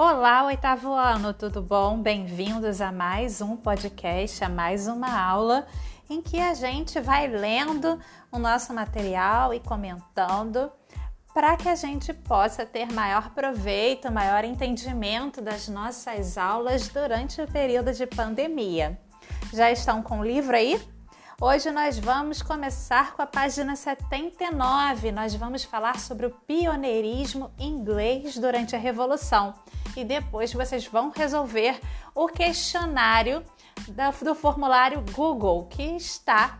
Olá, oitavo ano, tudo bom? Bem-vindos a mais um podcast, a mais uma aula em que a gente vai lendo o nosso material e comentando para que a gente possa ter maior proveito, maior entendimento das nossas aulas durante o período de pandemia. Já estão com o livro aí? Hoje nós vamos começar com a página 79. Nós vamos falar sobre o pioneirismo inglês durante a Revolução. E depois vocês vão resolver o questionário do formulário Google que está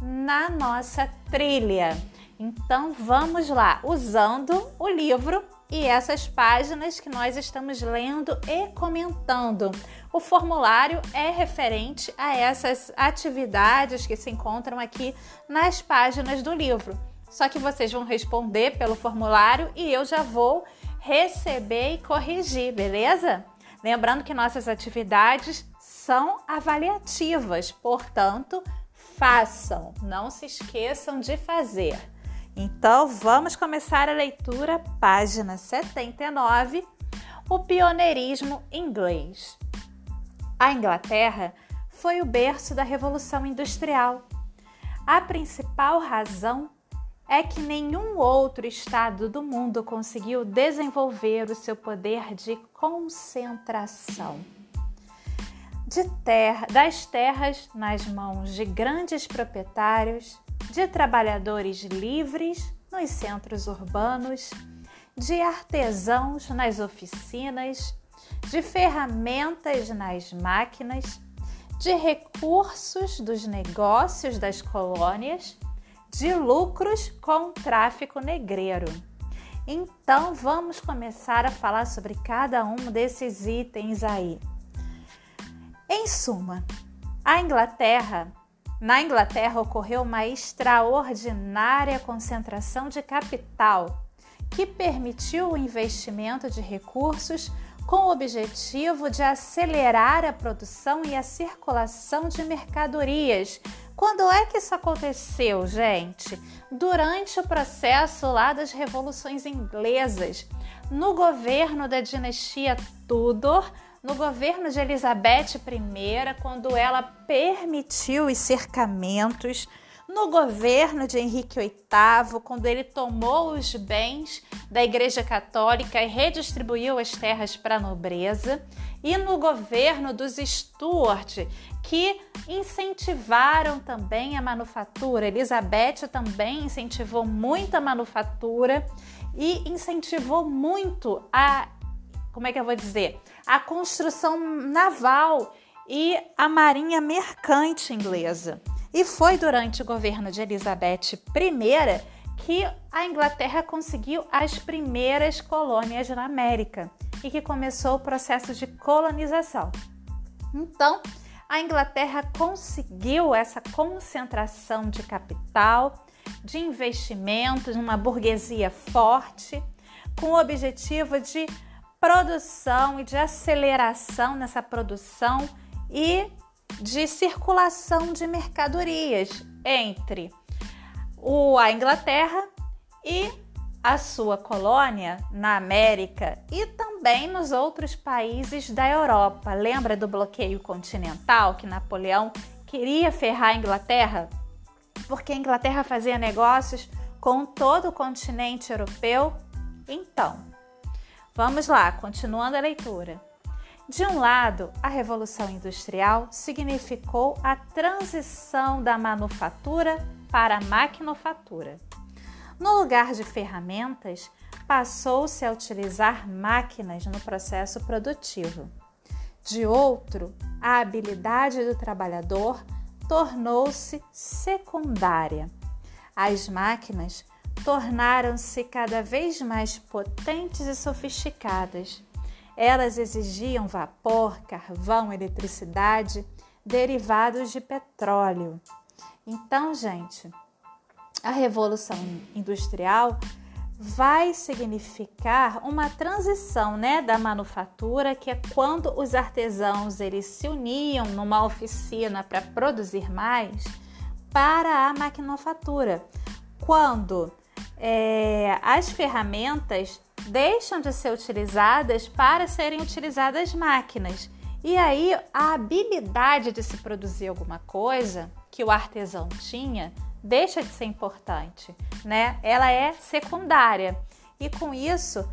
na nossa trilha. Então vamos lá, usando o livro e essas páginas que nós estamos lendo e comentando. O formulário é referente a essas atividades que se encontram aqui nas páginas do livro. Só que vocês vão responder pelo formulário e eu já vou receber e corrigir, beleza? Lembrando que nossas atividades são avaliativas, portanto, façam, não se esqueçam de fazer. Então, vamos começar a leitura, página 79, o pioneirismo inglês. A Inglaterra foi o berço da Revolução Industrial. A principal razão é que nenhum outro estado do mundo conseguiu desenvolver o seu poder de concentração. De terra, das terras nas mãos de grandes proprietários, de trabalhadores livres nos centros urbanos, de artesãos nas oficinas, de ferramentas nas máquinas, de recursos dos negócios das colônias, de lucros com tráfico negreiro. Então vamos começar a falar sobre cada um desses itens aí. Em suma, a Inglaterra na Inglaterra ocorreu uma extraordinária concentração de capital que permitiu o investimento de recursos com o objetivo de acelerar a produção e a circulação de mercadorias. Quando é que isso aconteceu, gente? Durante o processo lá das revoluções inglesas, no governo da dinastia Tudor, no governo de Elizabeth I, quando ela permitiu os cercamentos, no governo de Henrique VIII, quando ele tomou os bens da Igreja Católica e redistribuiu as terras para a nobreza, e no governo dos Stuart, que incentivaram também a manufatura. Elizabeth também incentivou muito a manufatura e incentivou muito a como é que eu vou dizer? A construção naval e a marinha mercante inglesa. E foi durante o governo de Elizabeth I que a Inglaterra conseguiu as primeiras colônias na América e que começou o processo de colonização. Então, a Inglaterra conseguiu essa concentração de capital, de investimentos, uma burguesia forte, com o objetivo de produção e de aceleração nessa produção e de circulação de mercadorias entre a Inglaterra e a sua colônia na América e também nos outros países da Europa. Lembra do bloqueio continental que Napoleão queria ferrar a Inglaterra? Porque a Inglaterra fazia negócios com todo o continente europeu? Então, Vamos lá, continuando a leitura. De um lado, a Revolução Industrial significou a transição da manufatura para a maquinofatura. No lugar de ferramentas, passou-se a utilizar máquinas no processo produtivo. De outro, a habilidade do trabalhador tornou-se secundária. As máquinas tornaram-se cada vez mais potentes e sofisticadas. Elas exigiam vapor, carvão, eletricidade, derivados de petróleo. Então, gente, a revolução industrial vai significar uma transição, né, da manufatura, que é quando os artesãos eles se uniam numa oficina para produzir mais, para a maquinofatura, quando é, as ferramentas deixam de ser utilizadas para serem utilizadas máquinas. E aí a habilidade de se produzir alguma coisa que o artesão tinha deixa de ser importante, né? Ela é secundária. E com isso,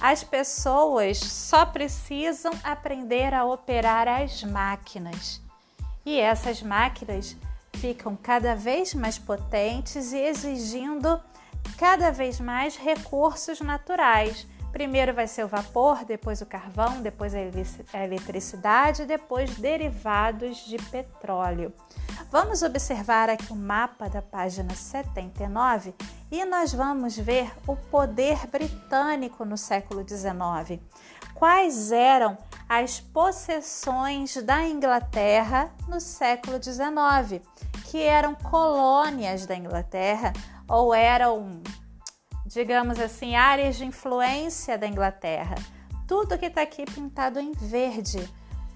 as pessoas só precisam aprender a operar as máquinas. E essas máquinas ficam cada vez mais potentes e exigindo cada vez mais recursos naturais. Primeiro vai ser o vapor, depois o carvão, depois a eletricidade, depois derivados de petróleo. Vamos observar aqui o mapa da página 79 e nós vamos ver o poder britânico no século XIX. Quais eram as possessões da Inglaterra no século XIX, que eram colônias da Inglaterra ou eram, digamos assim, áreas de influência da Inglaterra. Tudo que está aqui pintado em verde.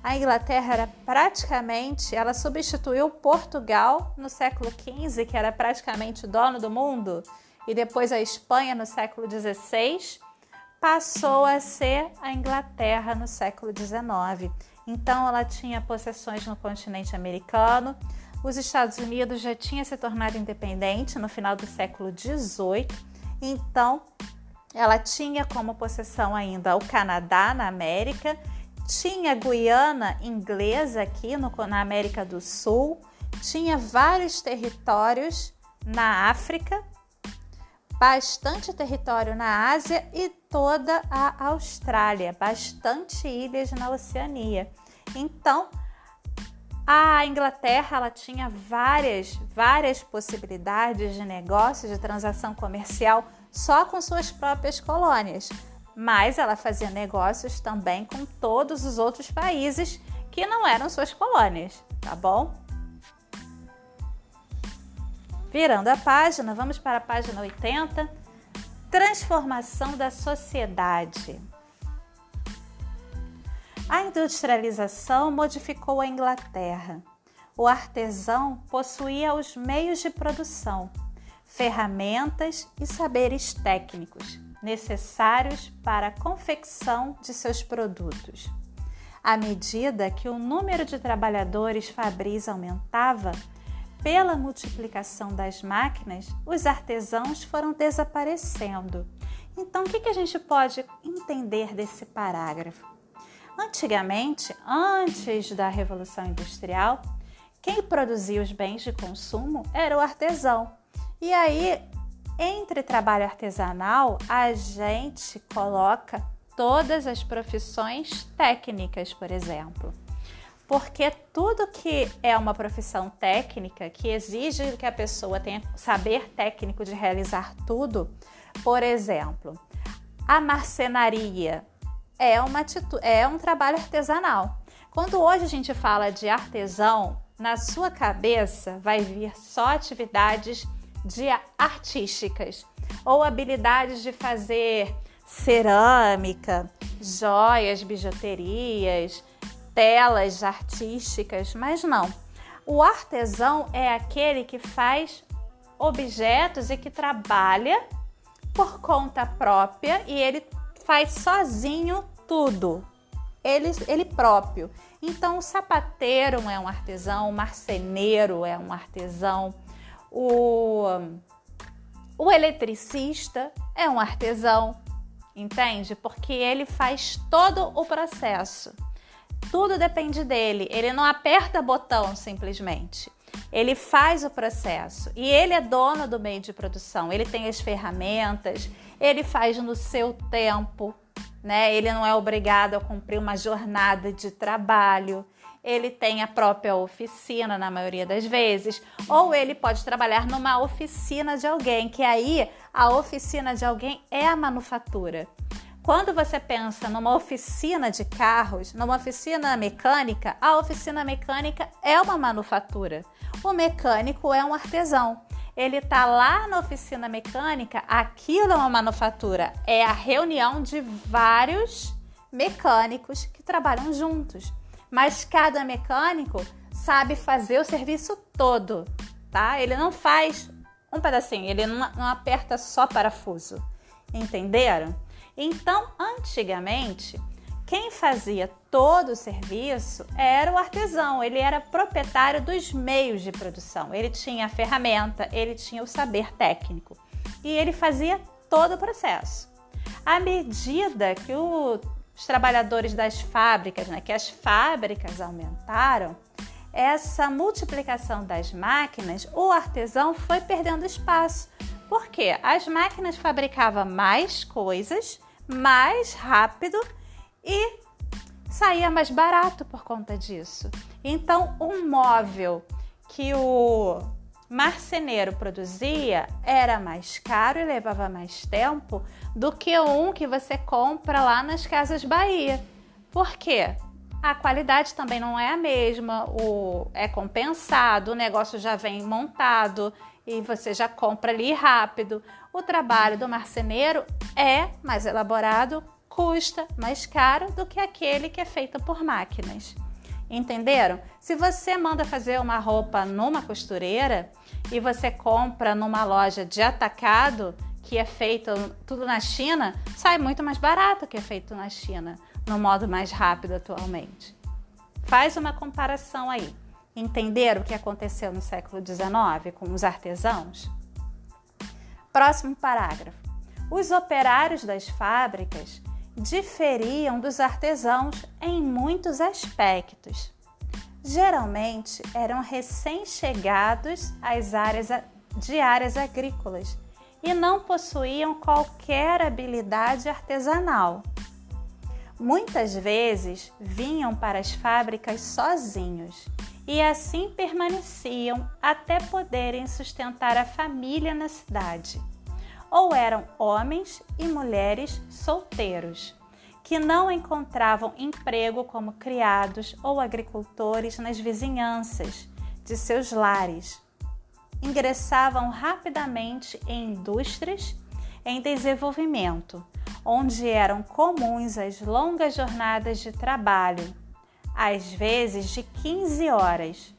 A Inglaterra era praticamente, ela substituiu Portugal no século XV, que era praticamente o dono do mundo, e depois a Espanha no século XVI, passou a ser a Inglaterra no século XIX. Então ela tinha possessões no continente americano, os Estados Unidos já tinha se tornado independente no final do século XVIII, então ela tinha como possessão ainda o Canadá na América, tinha Guiana inglesa aqui no, na América do Sul, tinha vários territórios na África, bastante território na Ásia e toda a Austrália, bastante ilhas na Oceania. Então, a Inglaterra ela tinha várias, várias possibilidades de negócio, de transação comercial só com suas próprias colônias, mas ela fazia negócios também com todos os outros países que não eram suas colônias, tá bom? Virando a página, vamos para a página 80. Transformação da sociedade. A industrialização modificou a Inglaterra. O artesão possuía os meios de produção, ferramentas e saberes técnicos necessários para a confecção de seus produtos. À medida que o número de trabalhadores fabris aumentava, pela multiplicação das máquinas, os artesãos foram desaparecendo. Então, o que a gente pode entender desse parágrafo? Antigamente, antes da Revolução Industrial, quem produzia os bens de consumo era o artesão. E aí, entre trabalho artesanal, a gente coloca todas as profissões técnicas, por exemplo. Porque tudo que é uma profissão técnica, que exige que a pessoa tenha saber técnico de realizar tudo, por exemplo, a marcenaria, é, uma é um trabalho artesanal. Quando hoje a gente fala de artesão, na sua cabeça vai vir só atividades de artísticas ou habilidades de fazer cerâmica, joias, bijuterias, telas artísticas, mas não. O artesão é aquele que faz objetos e que trabalha por conta própria e ele faz sozinho tudo, ele, ele próprio. Então, o sapateiro é um artesão, o marceneiro é um artesão, o, o eletricista é um artesão, entende? Porque ele faz todo o processo. Tudo depende dele. Ele não aperta botão simplesmente. Ele faz o processo e ele é dono do meio de produção. Ele tem as ferramentas, ele faz no seu tempo, né? Ele não é obrigado a cumprir uma jornada de trabalho. Ele tem a própria oficina na maioria das vezes, ou ele pode trabalhar numa oficina de alguém, que aí a oficina de alguém é a manufatura. Quando você pensa numa oficina de carros, numa oficina mecânica, a oficina mecânica é uma manufatura. O mecânico é um artesão. Ele está lá na oficina mecânica, aquilo é uma manufatura, é a reunião de vários mecânicos que trabalham juntos. Mas cada mecânico sabe fazer o serviço todo, tá? Ele não faz um pedacinho, ele não, não aperta só parafuso. Entenderam? Então, antigamente, quem fazia todo o serviço era o artesão, ele era proprietário dos meios de produção. Ele tinha a ferramenta, ele tinha o saber técnico e ele fazia todo o processo. À medida que o, os trabalhadores das fábricas, né, que as fábricas aumentaram, essa multiplicação das máquinas, o artesão foi perdendo espaço. Porque as máquinas fabricavam mais coisas, mais rápido e saía mais barato por conta disso. Então, um móvel que o marceneiro produzia era mais caro e levava mais tempo do que um que você compra lá nas Casas Bahia. Por quê? A qualidade também não é a mesma, o é compensado, o negócio já vem montado e você já compra ali rápido. O trabalho do marceneiro é mais elaborado, custa mais caro do que aquele que é feito por máquinas. Entenderam? Se você manda fazer uma roupa numa costureira e você compra numa loja de atacado, que é feito tudo na China, sai muito mais barato que é feito na China no modo mais rápido atualmente. Faz uma comparação aí. Entender o que aconteceu no século XIX com os artesãos? Próximo parágrafo. Os operários das fábricas diferiam dos artesãos em muitos aspectos. Geralmente eram recém-chegados às áreas de áreas agrícolas e não possuíam qualquer habilidade artesanal. Muitas vezes vinham para as fábricas sozinhos e assim permaneciam até poderem sustentar a família na cidade. Ou eram homens e mulheres solteiros, que não encontravam emprego como criados ou agricultores nas vizinhanças de seus lares. Ingressavam rapidamente em indústrias em desenvolvimento onde eram comuns as longas jornadas de trabalho, às vezes de 15 horas.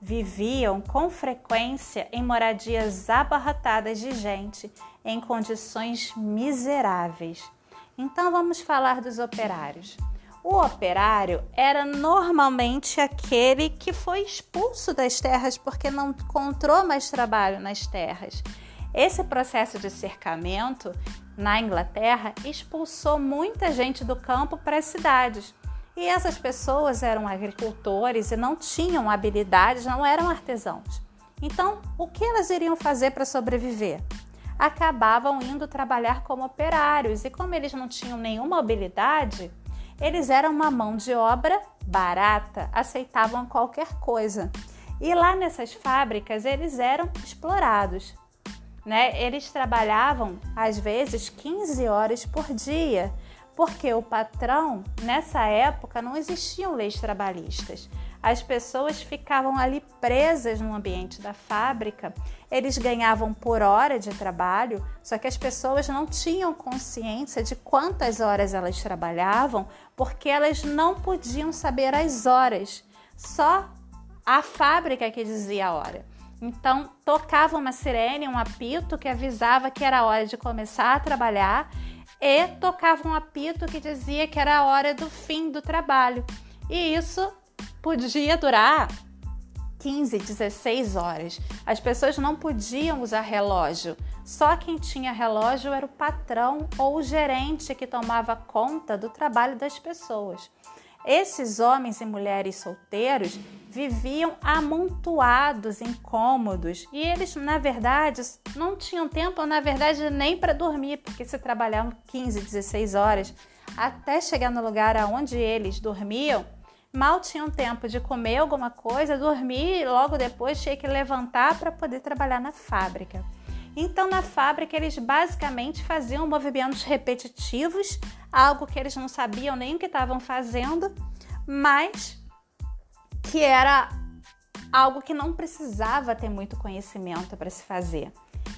Viviam com frequência em moradias abarrotadas de gente, em condições miseráveis. Então vamos falar dos operários. O operário era normalmente aquele que foi expulso das terras porque não encontrou mais trabalho nas terras. Esse processo de cercamento na Inglaterra expulsou muita gente do campo para as cidades. E essas pessoas eram agricultores e não tinham habilidades, não eram artesãos. Então, o que elas iriam fazer para sobreviver? Acabavam indo trabalhar como operários e, como eles não tinham nenhuma habilidade, eles eram uma mão de obra barata, aceitavam qualquer coisa. E lá nessas fábricas eles eram explorados né? Eles trabalhavam às vezes 15 horas por dia, porque o patrão, nessa época, não existiam leis trabalhistas. As pessoas ficavam ali presas no ambiente da fábrica, eles ganhavam por hora de trabalho, só que as pessoas não tinham consciência de quantas horas elas trabalhavam, porque elas não podiam saber as horas, só a fábrica que dizia a hora. Então, tocava uma sirene, um apito que avisava que era hora de começar a trabalhar e tocava um apito que dizia que era a hora do fim do trabalho. E isso podia durar 15, 16 horas. As pessoas não podiam usar relógio. Só quem tinha relógio era o patrão ou o gerente que tomava conta do trabalho das pessoas. Esses homens e mulheres solteiros viviam amontoados, incômodos, e eles, na verdade, não tinham tempo, na verdade, nem para dormir, porque se trabalhavam 15, 16 horas até chegar no lugar aonde eles dormiam, mal tinham tempo de comer alguma coisa, dormir e logo depois tinha que levantar para poder trabalhar na fábrica. Então, na fábrica, eles basicamente faziam movimentos repetitivos, algo que eles não sabiam nem o que estavam fazendo, mas que era algo que não precisava ter muito conhecimento para se fazer.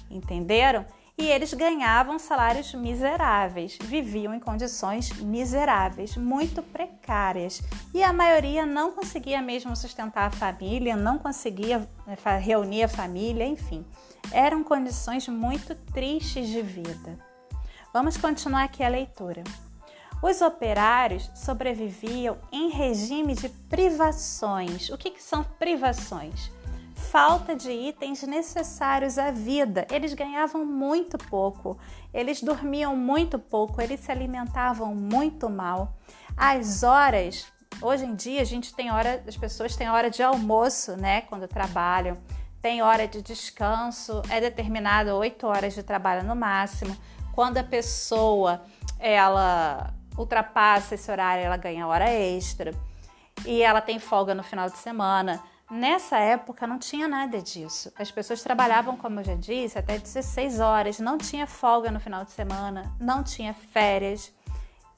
Entenderam? E eles ganhavam salários miseráveis, viviam em condições miseráveis, muito precárias. E a maioria não conseguia mesmo sustentar a família, não conseguia né, reunir a família, enfim Eram condições muito tristes de vida. Vamos continuar aqui a leitura. Os operários sobreviviam em regime de privações. O que, que são privações? Falta de itens necessários à vida. Eles ganhavam muito pouco, eles dormiam muito pouco, eles se alimentavam muito mal. As horas, hoje em dia a gente tem hora, as pessoas têm hora de almoço, né, quando trabalham. Tem hora de descanso, é determinado oito horas de trabalho no máximo. Quando a pessoa ela ultrapassa esse horário, ela ganha hora extra e ela tem folga no final de semana. Nessa época não tinha nada disso. As pessoas trabalhavam, como eu já disse, até 16 horas, não tinha folga no final de semana, não tinha férias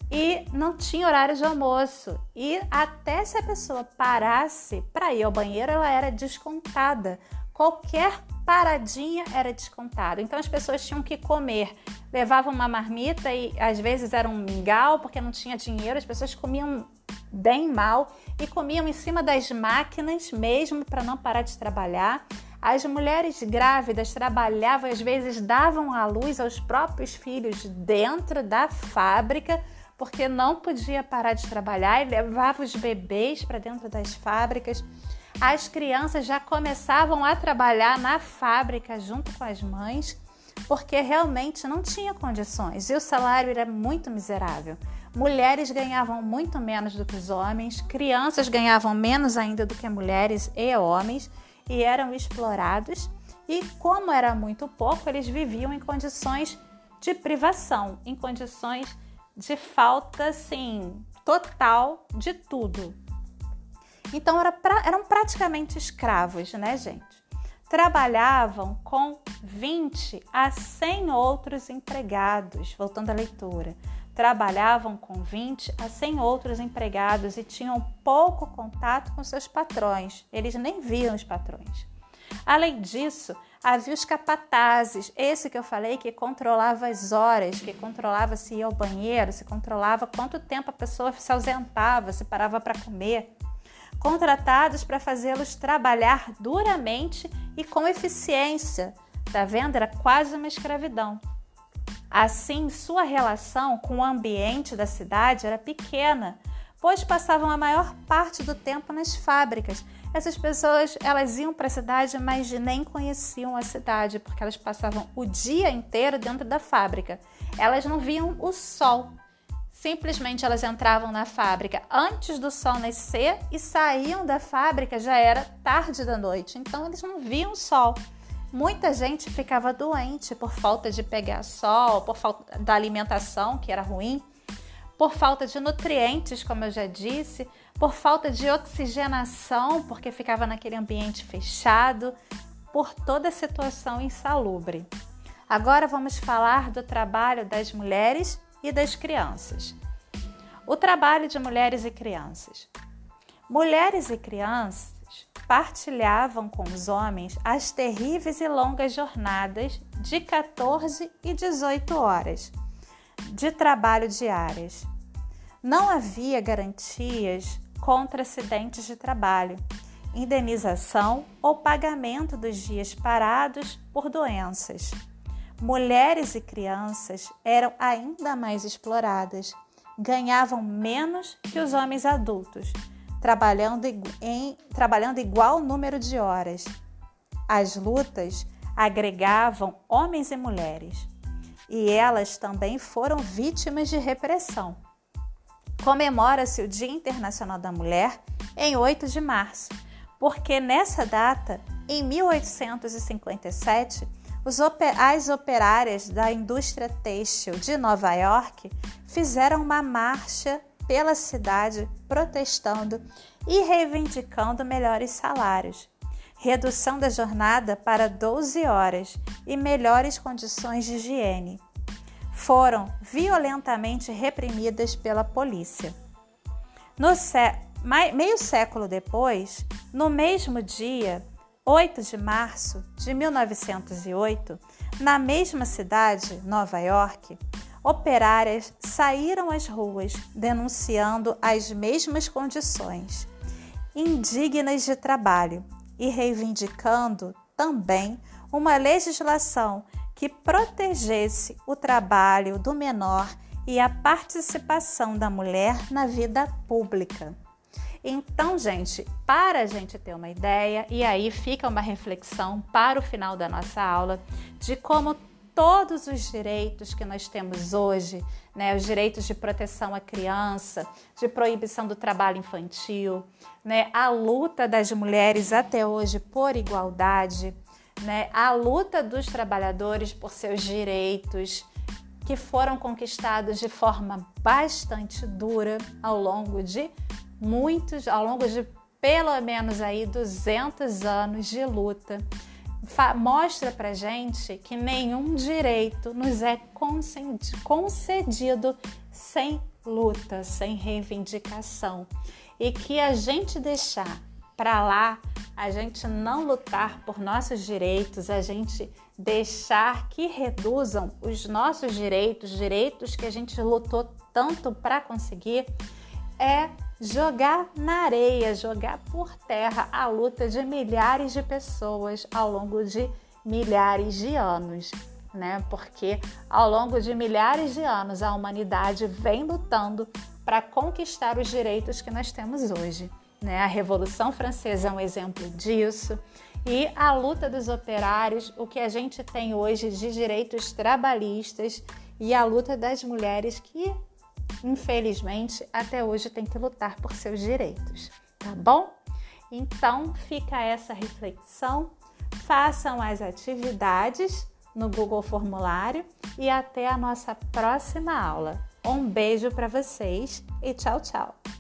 e não tinha horário de almoço. E até se a pessoa parasse para ir ao banheiro, ela era descontada. Qualquer paradinha era descontada. Então as pessoas tinham que comer. Levavam uma marmita e às vezes era um mingau porque não tinha dinheiro. As pessoas comiam bem mal e comiam em cima das máquinas mesmo para não parar de trabalhar. As mulheres grávidas trabalhavam, às vezes davam à luz aos próprios filhos dentro da fábrica, porque não podia parar de trabalhar e levava os bebês para dentro das fábricas as crianças já começavam a trabalhar na fábrica junto com as mães, porque realmente não tinha condições e o salário era muito miserável. Mulheres ganhavam muito menos do que os homens, crianças ganhavam menos ainda do que mulheres e homens e eram explorados. E como era muito pouco, eles viviam em condições de privação, em condições de falta, assim, total de tudo, então era pra, eram praticamente escravos, né, gente? Trabalhavam com 20 a 100 outros empregados, voltando à leitura. Trabalhavam com 20 a 100 outros empregados e tinham pouco contato com seus patrões. Eles nem viam os patrões. Além disso, havia os capatazes, esse que eu falei que controlava as horas, que controlava se ia ao banheiro, se controlava quanto tempo a pessoa se ausentava, se parava para comer contratados para fazê-los trabalhar duramente e com eficiência. Tá vendo? Era quase uma escravidão. Assim, sua relação com o ambiente da cidade era pequena, pois passavam a maior parte do tempo nas fábricas. Essas pessoas, elas iam para a cidade, mas nem conheciam a cidade, porque elas passavam o dia inteiro dentro da fábrica. Elas não viam o sol. Simplesmente elas entravam na fábrica antes do sol nascer e saíam da fábrica já era tarde da noite, então eles não viam sol. Muita gente ficava doente por falta de pegar sol, por falta da alimentação, que era ruim, por falta de nutrientes, como eu já disse, por falta de oxigenação, porque ficava naquele ambiente fechado, por toda a situação insalubre. Agora vamos falar do trabalho das mulheres e das crianças. O trabalho de mulheres e crianças. Mulheres e crianças partilhavam com os homens as terríveis e longas jornadas de 14 e 18 horas de trabalho diárias. Não havia garantias contra acidentes de trabalho, indenização ou pagamento dos dias parados por doenças mulheres e crianças eram ainda mais exploradas, ganhavam menos que os homens adultos, trabalhando em trabalhando igual número de horas. As lutas agregavam homens e mulheres, e elas também foram vítimas de repressão. Comemora-se o Dia Internacional da Mulher em 8 de março, porque nessa data, em 1857, as operárias da indústria têxtil de Nova York fizeram uma marcha pela cidade protestando e reivindicando melhores salários, redução da jornada para 12 horas e melhores condições de higiene. Foram violentamente reprimidas pela polícia. No sé... meio século depois, no mesmo dia, 8 de março de 1908, na mesma cidade, Nova York, operárias saíram às ruas denunciando as mesmas condições indignas de trabalho e reivindicando também uma legislação que protegesse o trabalho do menor e a participação da mulher na vida pública. Então, gente, para a gente ter uma ideia, e aí fica uma reflexão para o final da nossa aula de como todos os direitos que nós temos hoje, né, os direitos de proteção à criança, de proibição do trabalho infantil, né, a luta das mulheres até hoje por igualdade, né, a luta dos trabalhadores por seus direitos, que foram conquistados de forma bastante dura ao longo de muitos, ao longo de pelo menos aí 200 anos de luta mostra para gente que nenhum direito nos é concedido sem luta, sem reivindicação. E que a gente deixar para lá, a gente não lutar por nossos direitos, a gente deixar que reduzam os nossos direitos, direitos que a gente lutou tanto para conseguir, é jogar na areia, jogar por terra a luta de milhares de pessoas ao longo de milhares de anos, né? Porque ao longo de milhares de anos a humanidade vem lutando para conquistar os direitos que nós temos hoje. Né? A Revolução Francesa é um exemplo disso. E a luta dos operários, o que a gente tem hoje de direitos trabalhistas e a luta das mulheres que infelizmente, até hoje tem que lutar por seus direitos, tá bom? Então, fica essa reflexão. Façam as atividades no Google Formulário e até a nossa próxima aula. Um beijo para vocês e tchau, tchau!